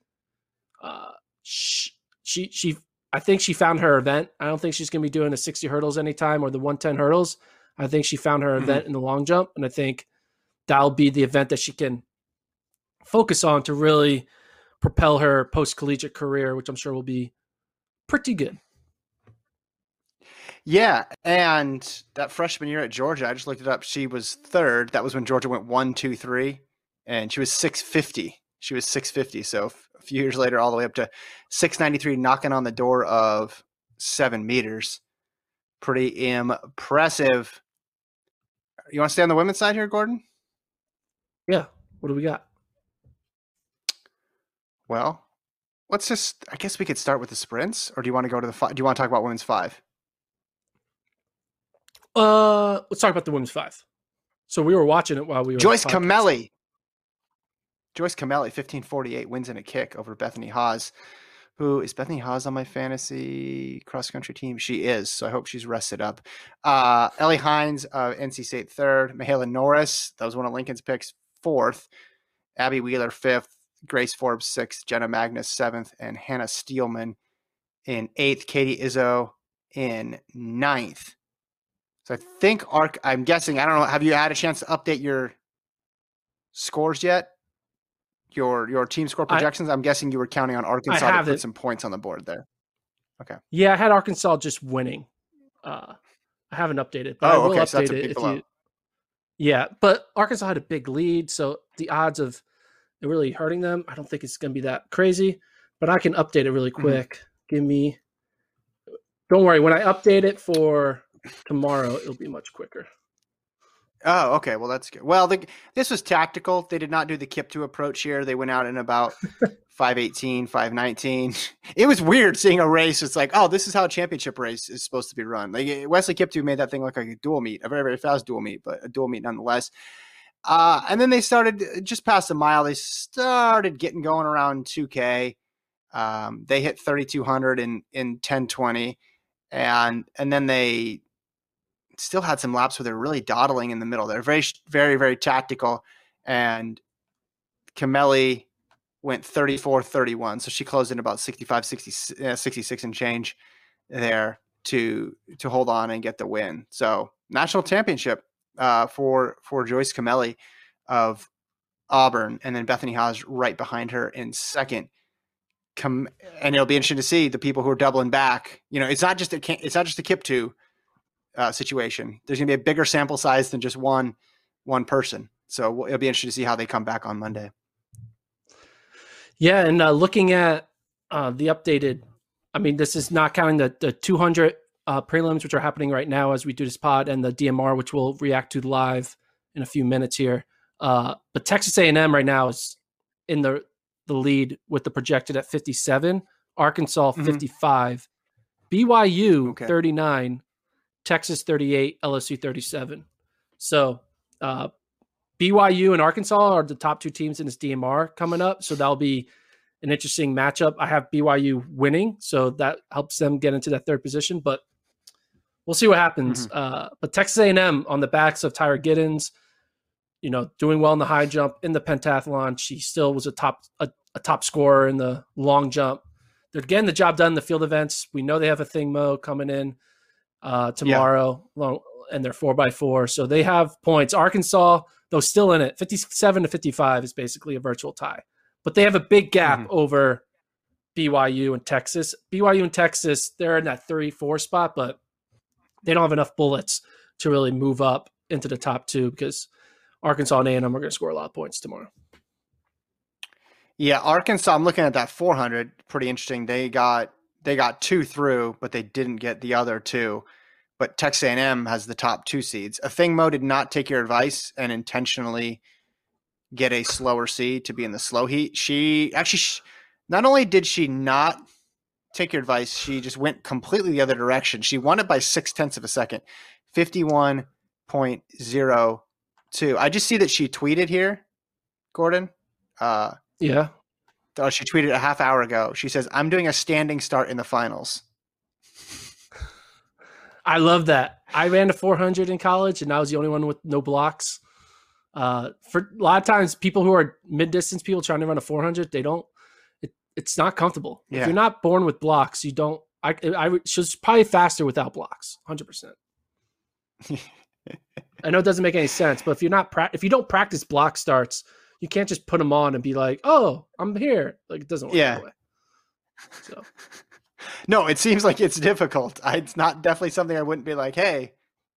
[SPEAKER 3] uh, she, she, she, I think she found her event. I don't think she's going to be doing the 60 hurdles anytime or the 110 hurdles. I think she found her
[SPEAKER 2] Mhm.
[SPEAKER 3] event in the long jump. And I think that'll be the event that she can focus on to really propel her post collegiate career, which I'm sure will be pretty good.
[SPEAKER 2] Yeah, and that freshman year at Georgia, I just looked it up. She was third. That was when Georgia went one, two, three, and she was six fifty. She was six fifty. So f- a few years later, all the way up to six ninety three, knocking on the door of seven meters. Pretty impressive. You want to stay on the women's side here, Gordon?
[SPEAKER 3] Yeah. What do we got?
[SPEAKER 2] Well, let's just. I guess we could start with the sprints, or do you want to go to the? Fi- do you want to talk about women's five?
[SPEAKER 3] Uh, let's talk about the women's five. So we were watching it while we were
[SPEAKER 2] Joyce. Kimeli. Joyce Kimeli, 1548, wins in a kick over Bethany Hasz. Who is Bethany Hasz on my fantasy cross country team? She is, so I hope she's rested up. Uh, Elly Henes, of NC State third. Mahala Norris, that was one of Lincoln's picks, fourth. Abby Wheeler, fifth. Grace Forbes, sixth. Jenna Magness, seventh. And Hannah Steelman in eighth. Katie Izzo in ninth. So I think Arc. I'm guessing. I don't know. Have you had a chance to update your scores yet? Your your team score projections. I, am guessing you were counting on Arkansas to put
[SPEAKER 3] it.
[SPEAKER 2] some points on the board there. Okay.
[SPEAKER 3] Yeah, I had Arkansas just winning. Uh, I haven't updated, but I
[SPEAKER 2] Oh,
[SPEAKER 3] will
[SPEAKER 2] okay, so
[SPEAKER 3] update
[SPEAKER 2] that's a
[SPEAKER 3] it
[SPEAKER 2] big
[SPEAKER 3] if
[SPEAKER 2] blow.
[SPEAKER 3] you. Yeah, but Arkansas had a big lead, so the odds of it really hurting them, I don't think it's going to be that crazy. But I can update it really
[SPEAKER 2] Mhm.
[SPEAKER 3] quick. Give me. Don't worry. When I update it for tomorrow, it'll be much quicker.
[SPEAKER 2] Oh, okay. Well, that's good. Well, the, this was tactical. They did not do the Kiptoo approach here. They went out in about 518, 519. It was weird seeing a race. It's like, oh, this is how a championship race is supposed to be run. Like Wesley Kiptoo made that thing look like a dual meet, a very, very fast dual meet, but a dual meet nonetheless. Uh, and then they started just past a mile. They started getting going around 2K. Um, they hit 3,200 in in 1020, and and then they still had some laps where they're really dawdling in the middle. They're very, very, very tactical. And Kimeli went 34 31. So she closed in about 65, 60, uh, 66 and change there to to hold on and get the win. So national championship uh, for for Joyce Kimeli of Auburn, and then Bethany Hasz right behind her in second. Come and it'll be interesting to see the people who are doubling back. You know, it's not just a it's not just a Kiptoo uh, situation. There's going to be a bigger sample size than just one one person. So it'll be interesting to see how they come back on Monday.
[SPEAKER 3] Yeah, and uh, looking at uh, the updated, I mean, this is not counting the the 200 uh, prelims, which are happening right now as we do this pod, and the DMR, which we'll react to live in a few minutes here. Uh, but Texas A&M right now is in the the lead with the projected at 57, Arkansas mm-hmm. 55, mm-hmm. BYU okay. 39, Texas 38, LSU 37. So uh, BYU and Arkansas are the top two teams in this DMR coming up. So that'll be an interesting matchup. I have BYU winning, so that helps them get into that third position. But we'll see what happens. Mm-hmm. Uh, but Texas A&M on the backs of Tyra Gittens, you know, doing well in the high jump in the pentathlon. She still was a top a, a top scorer in the long jump. They're getting the job done in the field events. We know they have Athing Mu coming in uh, tomorrow, yeah. and they're four by four, so they have points. Arkansas, though, still in it. Fifty-seven to fifty-five is basically a virtual tie, but they have a big gap mm-hmm. over BYU and Texas. BYU and Texas, they're in that three-four spot, but they don't have enough bullets to really move up into the top two because Arkansas and A&M are going to score a lot of points tomorrow.
[SPEAKER 2] Yeah, Arkansas. I'm looking at that 400. Pretty interesting. They got they got two through, but they didn't get the other two. But Texas A&M has the top two seeds. Athing Mu did not take your advice and intentionally get a slower seed to be in the slow heat. She actually, not only did she not take your advice, she just went completely the other direction. She won it by six tenths of a second, fifty-one point zero two. I just see that she tweeted here, Gordon.
[SPEAKER 3] Uh, yeah,
[SPEAKER 2] Oh, she tweeted a half hour ago. She says, "I'm doing a standing start in the finals."
[SPEAKER 3] I love that. I ran a 400 in college, and I was the only one with no blocks. Uh, for a lot of times, people who are mid distance people trying to run a 400, they don't. It, it's not comfortable. Yeah. If you're not born with blocks, you don't. I I she's probably faster without blocks, hundred percent. I know it doesn't make any sense, but if you're not pra- if you don't practice block starts, you can't just put them on and be like, "Oh, I'm here." Like it doesn't work yeah. that way. So.
[SPEAKER 2] no, it seems like it's difficult. I, it's not definitely something I wouldn't be like, "Hey,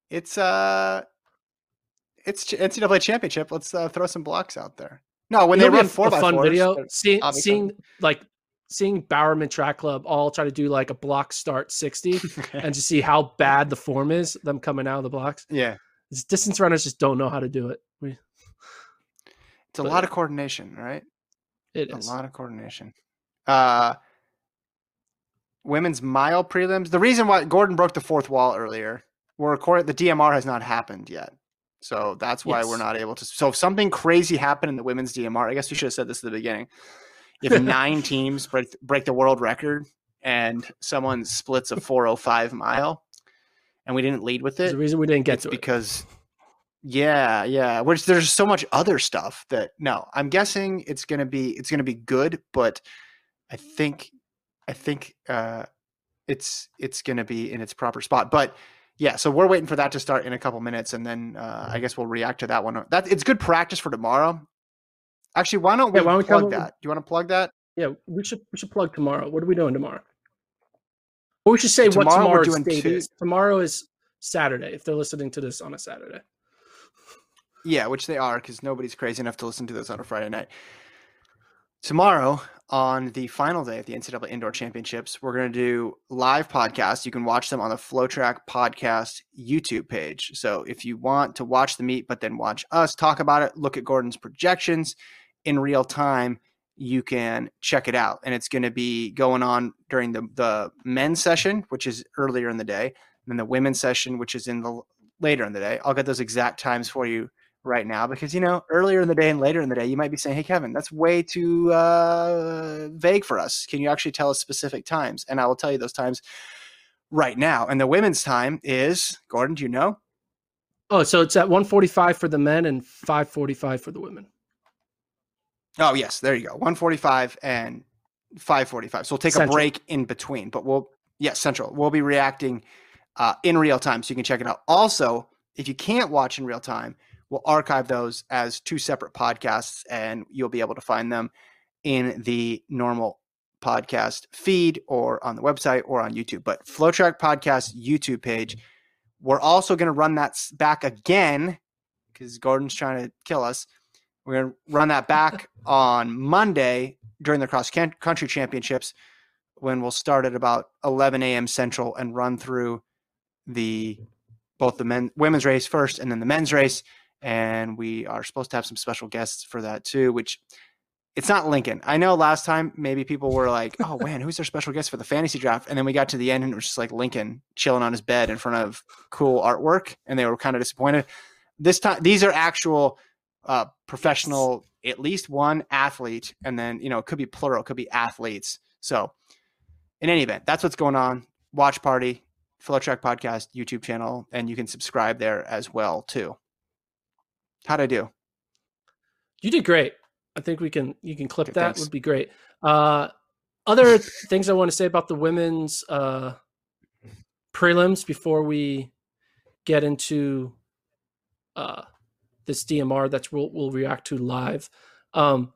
[SPEAKER 2] it's uh, it's NCAA championship. Let's uh, throw some blocks out there." No, when you they run four a by fun fours, video,
[SPEAKER 3] seeing seeing like seeing Bowerman Track Club all try to do like a block start 60 and to see how bad the form is, them coming out of the blocks.
[SPEAKER 2] Yeah.
[SPEAKER 3] Distance runners just don't know how to do it.
[SPEAKER 2] It's a but, lot of coordination, right?
[SPEAKER 3] It is
[SPEAKER 2] a lot of coordination. Uh, women's mile prelims. The reason why Gordon broke the fourth wall earlier, we're recording. The DMR has not happened yet, so that's why yes. we're not able to. So if something crazy happened in the women's DMR, I guess we should have said this at the beginning. If nine teams break break the world record and someone splits a 405 mile, and we didn't lead with it,
[SPEAKER 3] the reason we didn't get to
[SPEAKER 2] because it. Yeah, yeah. Which there's so much other stuff that no, I'm guessing it's gonna be it's gonna be good, but I think I think uh it's it's gonna be in its proper spot. But yeah, so we're waiting for that to start in a couple minutes, and then uh, I guess we'll react to that one. That it's good practice for tomorrow. Actually, why don't we, yeah, why don't we plug that? Do you want to plug that?
[SPEAKER 3] Yeah, we should we should plug tomorrow. What are we doing tomorrow? Or we should say tomorrow what tomorrow's date two. is. Tomorrow is Saturday. If they're listening to this on a Saturday.
[SPEAKER 2] Yeah, which they are because nobody's crazy enough to listen to this on a Friday night. tomorrow on the final day of the NCAA Indoor Championships, we're going to do live podcasts. You can watch them on the FloTrack Podcast YouTube page. So if you want to watch the meet, but then watch us talk about it, look at Gordon's projections in real time, you can check it out. And it's going to be going on during the, the men's session, which is earlier in the day, and then the women's session, which is in the later in the day. I'll get those exact times for you right now because you know earlier in the day and later in the day you might be saying hey kevin that's way too uh, vague for us. Can you actually tell us specific times? And i will tell you those times right now. And the women's time is gordon do you know?
[SPEAKER 3] Oh, so it's at 145 for the men and 545 for the women.
[SPEAKER 2] oh yes. There you go. 145 and 545 so we'll take
[SPEAKER 3] Central.
[SPEAKER 2] a break in between but we'll yes central. We'll be reacting uh, in real time so you can check it out. Also if you can't watch in real time we'll archive those as two separate podcasts and you'll be able to find them in the normal podcast feed or on the website or on YouTube. But FloTrack Podcast YouTube page, we're also going to run that back again because Gordon's trying to kill us. We're going to run that back on Monday during the cross country championships when we'll start at about 11 a.m. Central and run through the both the men women's race first and then the men's race and we are supposed to have some special guests for that too which it's not lincoln. I know last time maybe people were like oh man who's our special guest for the fantasy draft? And then we got to the end and it was just like lincoln chilling on his bed in front of cool artwork and they were kind of disappointed. This time these are actual uh, professional at least one athlete and then you know it could be plural it could be athletes. So in any event that's what's going on. Watch party FloTrack Podcast YouTube channel, and you can subscribe there as well too. How'd I do?
[SPEAKER 3] You did great. I think we can you can clip
[SPEAKER 2] Okay,
[SPEAKER 3] that
[SPEAKER 2] thanks.
[SPEAKER 3] would be great. Uh other things I want to say about the women's uh prelims before we get into uh this DMR that's we'll, we'll react to live. Um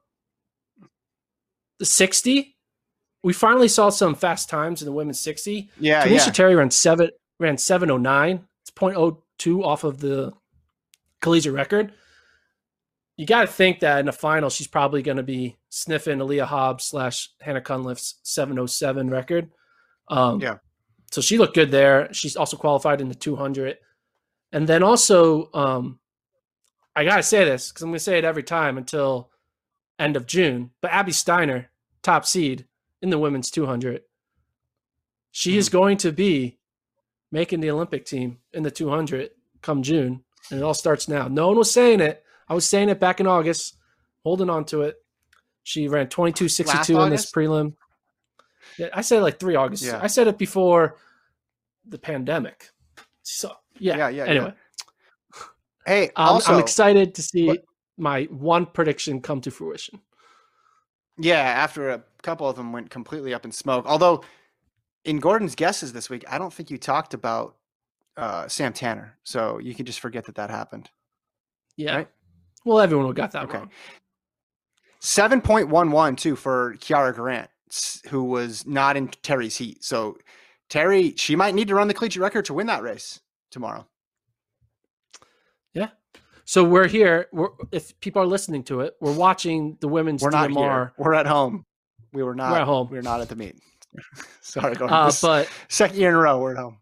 [SPEAKER 3] the 60 we finally saw some fast times in the women's 60.
[SPEAKER 2] Yeah,
[SPEAKER 3] Twanisha
[SPEAKER 2] yeah.
[SPEAKER 3] Terry ran seven ran seven oh nine. It's 0.02 off of the collegiate record. You got to think that in the final, she's probably going to be sniffing Aleia Hobbs slash Hannah Cunliffe's 707 record. Um,
[SPEAKER 2] Yeah.
[SPEAKER 3] So she looked good there. She's also qualified in the 200. And then also, um, I got to say this because I'm going to say it every time until end of June. But Abby Steiner, top seed in the women's 200, she is going to be making the Olympic team in the 200 come June. And it all starts now. No one was saying it. I was saying it back in August, holding on to it. She ran 22.62
[SPEAKER 2] Last
[SPEAKER 3] in this prelim. Yeah, I said like three August.
[SPEAKER 2] Yeah.
[SPEAKER 3] I said it before the pandemic. So yeah.
[SPEAKER 2] Yeah, yeah, yeah.
[SPEAKER 3] Anyway,
[SPEAKER 2] Hey,
[SPEAKER 3] um,
[SPEAKER 2] also,
[SPEAKER 3] I'm excited to see
[SPEAKER 2] what-
[SPEAKER 3] my one prediction come to fruition.
[SPEAKER 2] yeah, after a couple of them went completely up in smoke. Although, in Gordon's guesses this week, I don't think you talked about uh, Sam Tanner, so you can just forget that that happened.
[SPEAKER 3] Yeah.
[SPEAKER 2] Right.
[SPEAKER 3] Well, everyone will got that
[SPEAKER 2] Okay.
[SPEAKER 3] wrong.
[SPEAKER 2] Seven point one one too for Kiara Grant, who was not in Terry's heat. So Terry, she might need to run the collegiate record to win that race tomorrow. Yeah.
[SPEAKER 3] So we're here. We're, if people are listening to it, we're watching the women's
[SPEAKER 2] We're not
[SPEAKER 3] DMR.
[SPEAKER 2] here. We're at home. We were not
[SPEAKER 3] at home.
[SPEAKER 2] We're not at the meet. Sorry, Gordon.
[SPEAKER 3] Uh, but
[SPEAKER 2] second year in a row, we're at home.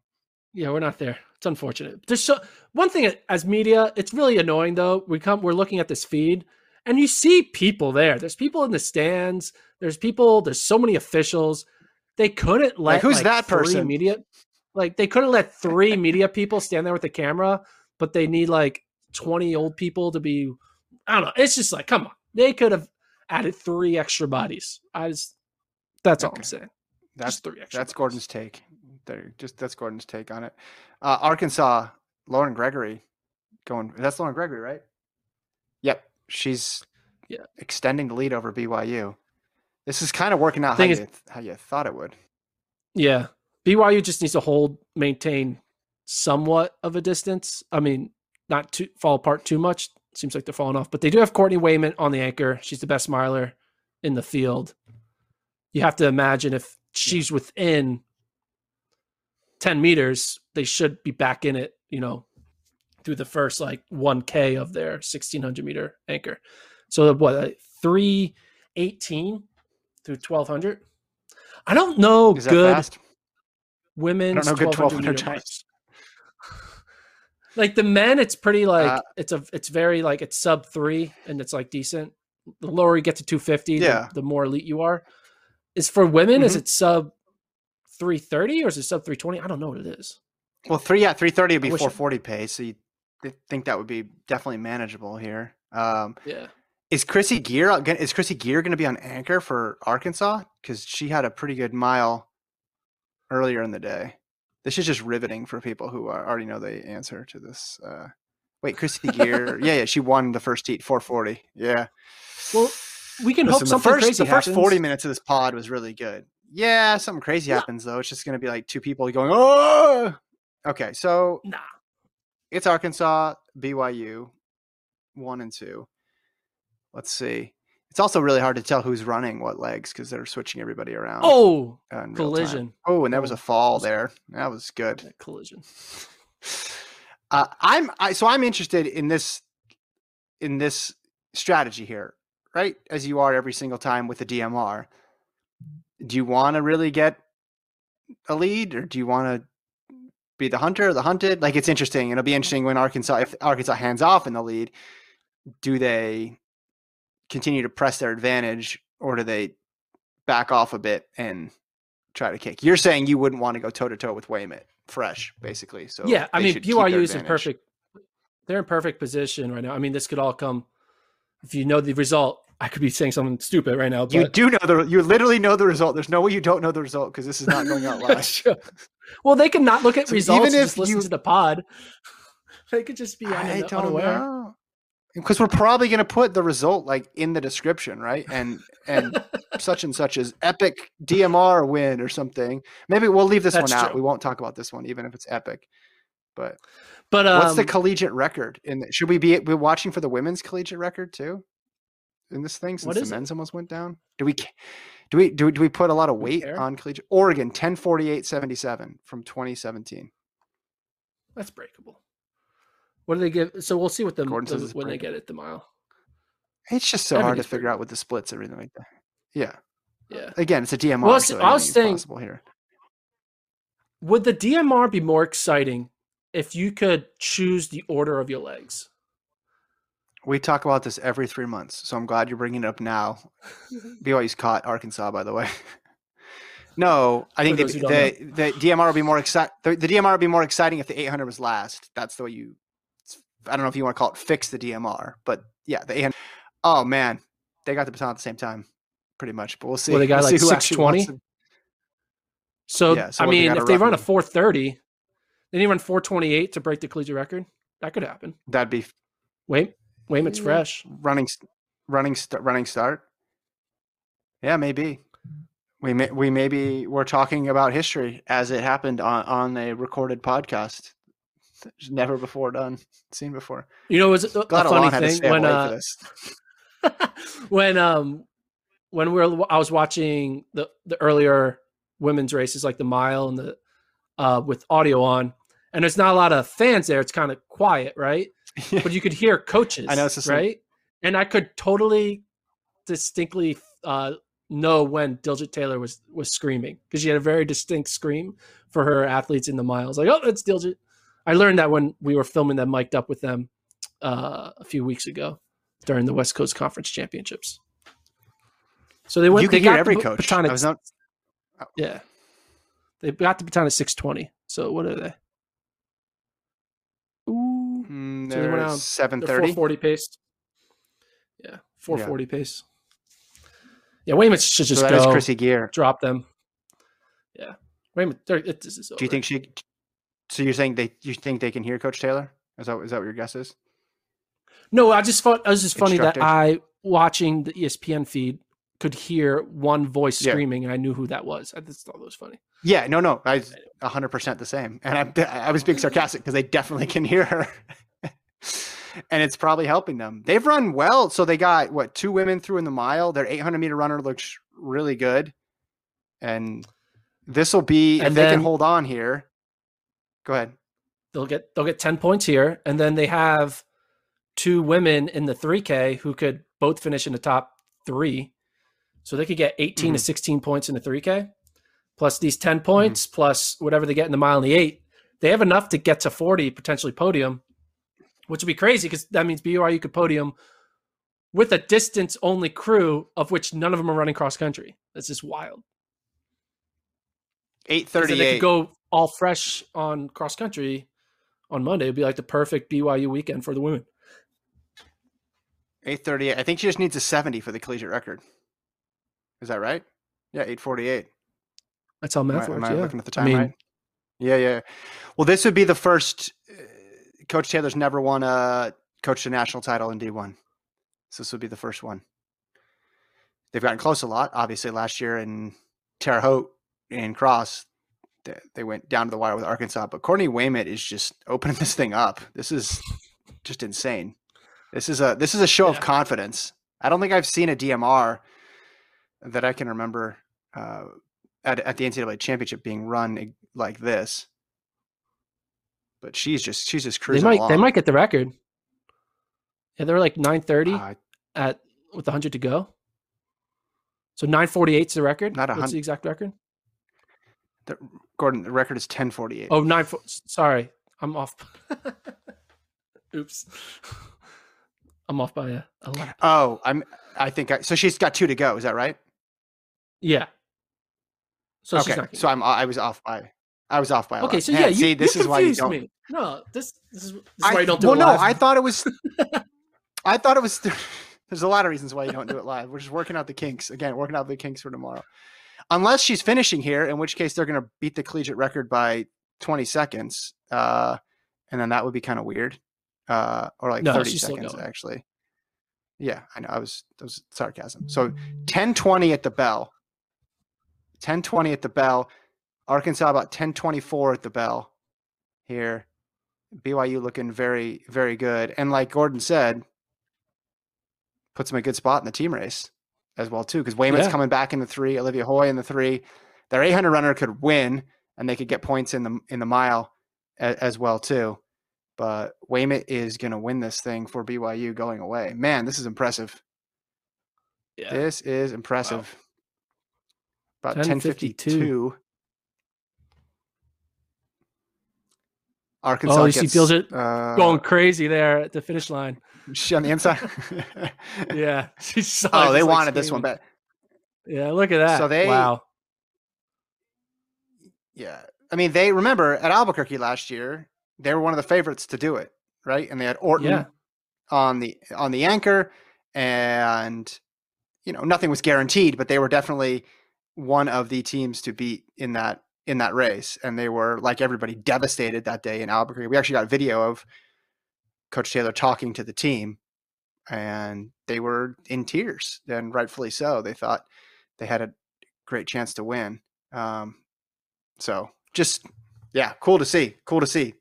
[SPEAKER 3] yeah, we're not there. It's unfortunate. There's so one thing as media, it's really annoying though. We come, we're looking at this feed, and you see people there. There's people in the stands. There's people. There's so many officials. They couldn't let
[SPEAKER 2] Like, who's
[SPEAKER 3] like,
[SPEAKER 2] that
[SPEAKER 3] three
[SPEAKER 2] person?
[SPEAKER 3] Media, like they couldn't let three media people stand there with the camera, but they need like 20 old people to be. I don't know. It's just like, come on. They could have added three extra bodies. I just. That's all I'm saying.
[SPEAKER 2] That's
[SPEAKER 3] Just three extra.
[SPEAKER 2] that's
[SPEAKER 3] bodies.
[SPEAKER 2] Gordon's take. There, just that's Gordon's take on it. Uh, Arkansas, Lauren Gregory, going. That's Lauren Gregory, right? Yep, she's
[SPEAKER 3] Yeah.
[SPEAKER 2] extending the lead over BYU. This is kind of working out how you how you thought it would.
[SPEAKER 3] Yeah. BYU just needs to hold, maintain somewhat of a distance. I mean, not to fall apart too much. Seems like they're falling off, but they do have Courtney Wayment on the anchor. She's the best miler in the field. You have to imagine if she's within 10 meters, they should be back in it, you know, through the first like 1K of their 1600 meter anchor. So what, like 18 through 1200. I don't know
[SPEAKER 2] Is
[SPEAKER 3] good
[SPEAKER 2] fast?
[SPEAKER 3] women's
[SPEAKER 2] know good
[SPEAKER 3] 1200
[SPEAKER 2] 1200
[SPEAKER 3] meter
[SPEAKER 2] times.
[SPEAKER 3] Like the men, it's pretty like
[SPEAKER 2] Uh,
[SPEAKER 3] it's a it's very like it's sub three and it's like decent. The lower you get to 250,
[SPEAKER 2] Yeah.
[SPEAKER 3] the, more elite you are. Is for women, is
[SPEAKER 2] Mhm.
[SPEAKER 3] it sub 330 or is it sub 320? I don't know what it is.
[SPEAKER 2] Well, three yeah, three thirty would be
[SPEAKER 3] I wish I-
[SPEAKER 2] four forty pace, so you think that would be definitely manageable here. Um,
[SPEAKER 3] Yeah.
[SPEAKER 2] is Krissy Gear uh, is Krissy Gear going to be on anchor for Arkansas? Because she had a pretty good mile earlier in the day. This is just riveting for people who already know the answer to this. Uh, wait, Krissy Gear, yeah, yeah, she won the first heat, four forty. Yeah.
[SPEAKER 3] Well, we can hope
[SPEAKER 2] Listen, the
[SPEAKER 3] something
[SPEAKER 2] first
[SPEAKER 3] crazy
[SPEAKER 2] the first
[SPEAKER 3] happens.
[SPEAKER 2] forty minutes of this pod was really good. Yeah, something crazy happens though. It's just going to be like two people going, oh. Okay, so
[SPEAKER 3] Nah.
[SPEAKER 2] it's Arkansas, BYU, one and two. Let's see. It's also really hard to tell who's running what legs because they're switching everybody around.
[SPEAKER 3] Oh,
[SPEAKER 2] uh, in time.
[SPEAKER 3] collision.
[SPEAKER 2] Oh, and there was
[SPEAKER 3] Oh.
[SPEAKER 2] a fall there. That was good.
[SPEAKER 3] that collision.
[SPEAKER 2] Uh, I'm I, so I'm interested in this in this strategy here, right? As you are every single time with the DMR. Do you want to really get a lead, or do you want to be the hunter or the hunted? Like it's interesting. It'll be mm-hmm. interesting when Arkansas if Arkansas hands off in the lead. Do they continue to press their advantage, or do they back off a bit and try to kick? You're saying you wouldn't want to go toe to toe with Wayment fresh, basically. So
[SPEAKER 3] yeah, I mean
[SPEAKER 2] should keep their
[SPEAKER 3] BYU is in perfect. They're in perfect position right now. I mean, this could all come if you know the result. I could be saying something stupid right now, but
[SPEAKER 2] You do know the you literally know the result. There's no way you don't know the result because this is not going out live.
[SPEAKER 3] Well, they can not look at
[SPEAKER 2] So
[SPEAKER 3] results.
[SPEAKER 2] even if
[SPEAKER 3] just listen
[SPEAKER 2] you-
[SPEAKER 3] to the pod. They could just be
[SPEAKER 2] I
[SPEAKER 3] un-
[SPEAKER 2] don't
[SPEAKER 3] unaware.
[SPEAKER 2] know because we're probably going to put the result like in the description, right? And and such and such as epic DMR win or something. Maybe we'll leave this
[SPEAKER 3] That's
[SPEAKER 2] one out.
[SPEAKER 3] true.
[SPEAKER 2] We won't talk about this one, even if it's epic. But
[SPEAKER 3] But um,
[SPEAKER 2] what's the collegiate record? In the, should we be we watching for the women's collegiate record too? In this thing, since the
[SPEAKER 3] is it?
[SPEAKER 2] men's almost went down, do we do we do, we- do we put a lot of weight on collegiate Oregon 1048.77 from 2017?
[SPEAKER 3] that's breakable. What do they give? So we'll see what the, the- when they get at the mile.
[SPEAKER 2] It's just so hard to figure out with the splits, and everything like that. Yeah.
[SPEAKER 3] Yeah.
[SPEAKER 2] Again, it's a DMR.
[SPEAKER 3] Well, I was-
[SPEAKER 2] so
[SPEAKER 3] I was saying-
[SPEAKER 2] possible here.
[SPEAKER 3] Would the DMR be more exciting if you could choose the order of your legs?
[SPEAKER 2] We talk about this every three months, so I'm glad you're bringing it up now. BYU's caught Arkansas, by the way. no, I think the,
[SPEAKER 3] those who don't
[SPEAKER 2] the, the DMR would be more exciting. The, the DMR would be more exciting if the 800 was last. That's the way you. I don't know if you want to call it fix the DMR, but yeah, the 800. Oh man, they got the baton at the same time, pretty much. But we'll see.
[SPEAKER 3] Well, they got,
[SPEAKER 2] We'll
[SPEAKER 3] like,
[SPEAKER 2] see who actually wants
[SPEAKER 3] 620? So,
[SPEAKER 2] Yeah, so
[SPEAKER 3] I mean, if they run a 430, then you run 428 to break the collegiate record. That could happen.
[SPEAKER 2] That'd be
[SPEAKER 3] Wait,
[SPEAKER 2] Wayment's
[SPEAKER 3] fresh.
[SPEAKER 2] running running running start? Yeah maybe. We may we maybe we're talking about history as it happened on on a recorded podcast. It's never before done seen before.
[SPEAKER 3] You know, it was a, a funny
[SPEAKER 2] Alon had to
[SPEAKER 3] thing when uh, when um when we were I was watching the the earlier women's races like the mile and the uh with audio on and there's not a lot of fans there. It's kind of quiet right but you could hear coaches
[SPEAKER 2] I know, it's
[SPEAKER 3] right and I could totally distinctly uh know when Diljeet Taylor was was screaming because she had a very distinct scream for her athletes in the miles like oh that's Diljeet I learned that when we were filming them mic'd up with them uh a few weeks ago during the West Coast Conference Championships. So they went.
[SPEAKER 2] you
[SPEAKER 3] they
[SPEAKER 2] hear
[SPEAKER 3] got
[SPEAKER 2] every coach
[SPEAKER 3] baton
[SPEAKER 2] I
[SPEAKER 3] at-
[SPEAKER 2] was not
[SPEAKER 3] yeah, they got the baton at six twenty. So what are they? So they went out-
[SPEAKER 2] seven
[SPEAKER 3] they're four
[SPEAKER 2] thirty
[SPEAKER 3] forty pace. Yeah, four forty pace. Yeah, Wayment should
[SPEAKER 2] so
[SPEAKER 3] just
[SPEAKER 2] that
[SPEAKER 3] go
[SPEAKER 2] is Krissy Gear
[SPEAKER 3] drop them. Yeah, Wayment. It, this is
[SPEAKER 2] do you think she so you're saying they you think they can hear Coach Taylor is that is that what your guess is
[SPEAKER 3] No, I just thought it was just funny that I watching the ESPN feed could hear one voice
[SPEAKER 2] Yeah.
[SPEAKER 3] screaming and I knew who that was. I just thought it was funny.
[SPEAKER 2] Yeah, no, no, I hundred percent the same, and I I was being sarcastic because they definitely can hear her, and it's probably helping them. They've run well, so they got what two women through in the mile. Their eight hundred meter runner looks really good, and this will be if
[SPEAKER 3] And
[SPEAKER 2] they can hold on here. Go ahead.
[SPEAKER 3] They'll get they'll get 10 points here and then they have two women in the 3K who could both finish in the top 3 So they could get 18
[SPEAKER 2] Mhm.
[SPEAKER 3] to 16 points in the 3K, plus these 10 points, plus whatever they get in the mile and the eight. They have enough to get to 40, potentially podium, which would be crazy because that means BYU could podium with a distance only crew of which none of them are running cross country. That's just wild. 'Cause then They could go all fresh on cross country on Monday. It'd be like the perfect BYU weekend for the women.
[SPEAKER 2] 838. I think she just needs a 70 for the collegiate record. Is that right? Yeah, 848.
[SPEAKER 3] That's how
[SPEAKER 2] Am
[SPEAKER 3] math
[SPEAKER 2] I, am
[SPEAKER 3] works.
[SPEAKER 2] I
[SPEAKER 3] yeah.
[SPEAKER 2] looking at the
[SPEAKER 3] I
[SPEAKER 2] time
[SPEAKER 3] mean,
[SPEAKER 2] right? Yeah, yeah. Well, this would be the first. Uh, Coach Taylor's never won a coached a national title in D1, so this would be the first one. They've gotten close a lot. Obviously, last year in Terre Haute and Cross, they, they went down to the wire with Arkansas. But Courtney Wayment is just opening this thing up. This is just insane. This is a this is a show of confidence. I don't think I've seen a DMR that I can remember uh, at at the NCAA championship being run e- like this. But she's just she's just cruising.
[SPEAKER 3] they might
[SPEAKER 2] along.
[SPEAKER 3] they might get the record. Yeah, they were like 930
[SPEAKER 2] Uh,
[SPEAKER 3] at with 100 to go. So 948 is the record.
[SPEAKER 2] Not a
[SPEAKER 3] What's
[SPEAKER 2] hun-
[SPEAKER 3] the exact record?
[SPEAKER 2] the, Gordon, the record is ten forty eight.
[SPEAKER 3] Oh, nine. Sorry, I'm off. Oops, I'm off by a, a lap.
[SPEAKER 2] Oh, I'm. I think I, so. She's got two to go. Is that right?
[SPEAKER 3] Yeah. So she's
[SPEAKER 2] okay. So I'm. I was off by. I was off by. A
[SPEAKER 3] okay. So yeah, you,
[SPEAKER 2] see, this
[SPEAKER 3] you
[SPEAKER 2] is why you don't.
[SPEAKER 3] me. No, this this is, this is
[SPEAKER 2] I,
[SPEAKER 3] why you don't do
[SPEAKER 2] well,
[SPEAKER 3] it
[SPEAKER 2] no. I thought it was. I thought it was. There's a lot of reasons why you don't do it live. We're just working out the kinks again. Working out the kinks for tomorrow, unless she's finishing here, in which case they're going to beat the collegiate record by 20 seconds, uh, and then that would be kind of weird, uh, or like
[SPEAKER 3] No,
[SPEAKER 2] 30 seconds actually. Yeah, I know. I was that was sarcasm. So 10:20 at the bell. 10:20 at the bell. Arkansas about 10:24 at the bell. Here, BYU looking very very good, and like Gordon said, puts them in a good spot in the team race as well too. Because Wayment's
[SPEAKER 3] Yeah.
[SPEAKER 2] coming back in the three, Olivia Hoj in the three. Their 800 runner could win, and they could get points in the in the mile as, as well too. But Wayment is going to win this thing for BYU going away. Man, this is impressive.
[SPEAKER 3] Yeah.
[SPEAKER 2] This is impressive. About
[SPEAKER 3] 10:52.
[SPEAKER 2] Arkansas
[SPEAKER 3] Oh, you see
[SPEAKER 2] gets,
[SPEAKER 3] Fields it
[SPEAKER 2] uh,
[SPEAKER 3] Going crazy there at the finish line.
[SPEAKER 2] she on the inside.
[SPEAKER 3] Yeah. She saw
[SPEAKER 2] oh, they
[SPEAKER 3] like,
[SPEAKER 2] wanted this one
[SPEAKER 3] screaming.
[SPEAKER 2] back.
[SPEAKER 3] Yeah, look at that.
[SPEAKER 2] So they-
[SPEAKER 3] wow.
[SPEAKER 2] Yeah. I mean, they remember at Albuquerque last year, they were one of the favorites to do it, right? And they had Orton
[SPEAKER 3] Yeah.
[SPEAKER 2] on the on the anchor and you know, nothing was guaranteed, but they were definitely one of the teams to beat in that in that race and they were like everybody devastated that day in Albuquerque. We actually got video of coach Taylor talking to the team and they were in tears and rightfully so. They thought they had a great chance to win. Um, so just yeah, cool to see. Cool to see.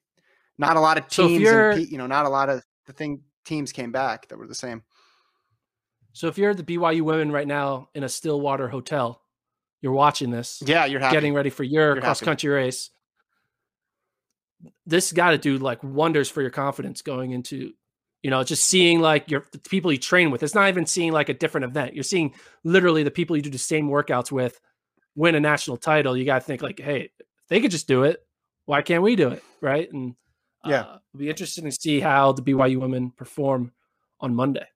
[SPEAKER 2] Not a lot of teams,
[SPEAKER 3] you're-
[SPEAKER 2] and, you know, not a lot of the thing teams came back that were the same.
[SPEAKER 3] So if you're the BYU women right now in a Stillwater hotel, you're watching this,
[SPEAKER 2] Yeah, you're happy.
[SPEAKER 3] getting ready for your cross country race. This got to do like wonders for your confidence going into, you know, just seeing like your the people you train with. It's not even seeing like a different event. You're seeing literally the people you do the same workouts with win a national title. You got to think like, hey, they could just do it. Why can't we do it? Right? And
[SPEAKER 2] Yeah.
[SPEAKER 3] uh, it'll be interesting to see how the BYU women perform on Monday.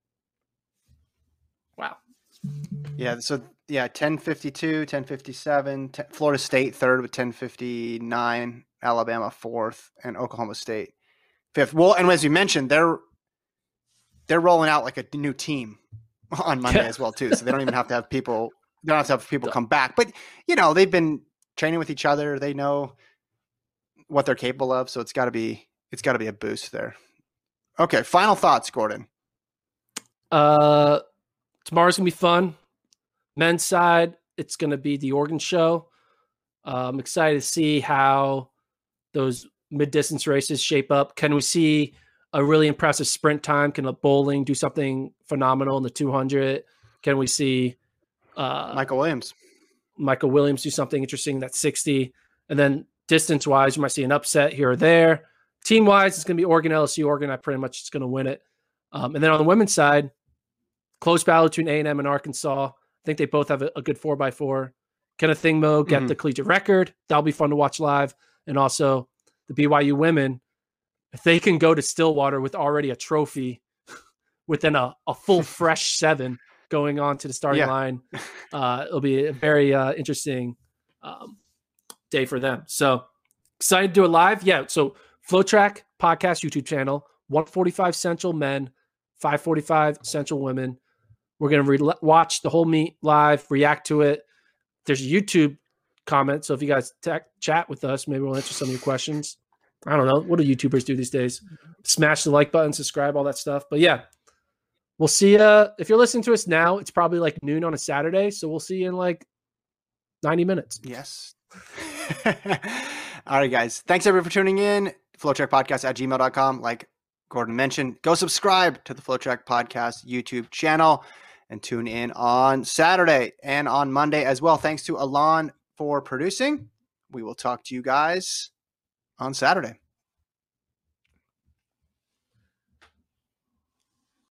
[SPEAKER 3] Wow.
[SPEAKER 2] Yeah, so yeah, 1052, 1057, 10, Florida State third with 1059, Alabama fourth, and Oklahoma State fifth. Well, and as you mentioned, they're they're rolling out like a new team on Monday as well too. So they don't even have to have people they don't have to have people come back. But you know, they've been training with each other. They know what they're capable of, so it's gotta be it's gotta be a boost there. Okay, final thoughts, Gordon.
[SPEAKER 3] Uh, tomorrow's gonna be fun. Men's side, it's gonna be the Oregon show. Uh, I'm excited to see how those mid distance races shape up. Can we see a really impressive sprint time? Can a Boling do something phenomenal in the 200? Can we see uh,
[SPEAKER 2] Michael Williams.
[SPEAKER 3] Michael Williams do something interesting in that 60? And then distance wise, you might see an upset here or there. Team wise, it's going to be Oregon, LSU. Oregon, I pretty much is going to win it. Um, and then on the women's side, close battle between A and M and Arkansas. I think they both have a, a good four by four. Can Athing Mu get
[SPEAKER 2] Mhm.
[SPEAKER 3] the collegiate record. That'll be fun to watch live. And also the BYU women, if they can go to Stillwater with already a trophy within a, a full fresh seven going on to the starting
[SPEAKER 2] Yeah.
[SPEAKER 3] line, uh, it'll be a very uh, interesting um, day for them. So excited to do it live. Yeah. So FloTrack podcast YouTube channel, 145 Central men, 545 Central women. We're gonna re- watch the whole meet live, react to it. There's a YouTube comment, so if you guys chat with us, maybe we'll answer some of your questions. I don't know what do YouTubers do these days? Smash the like button, subscribe, all that stuff. But yeah, we'll see. Uh, if you're listening to us now, it's probably like noon on a Saturday, so we'll see you in like 90 minutes.
[SPEAKER 2] Yes. All right, guys. Thanks everyone for tuning in. FloTrack Podcast at gmail.com. Like Gordon mentioned, go subscribe to the FloTrack Podcast YouTube channel and tune in on Saturday and on Monday as well. Thanks to Alon for producing. We will talk to you guys on Saturday.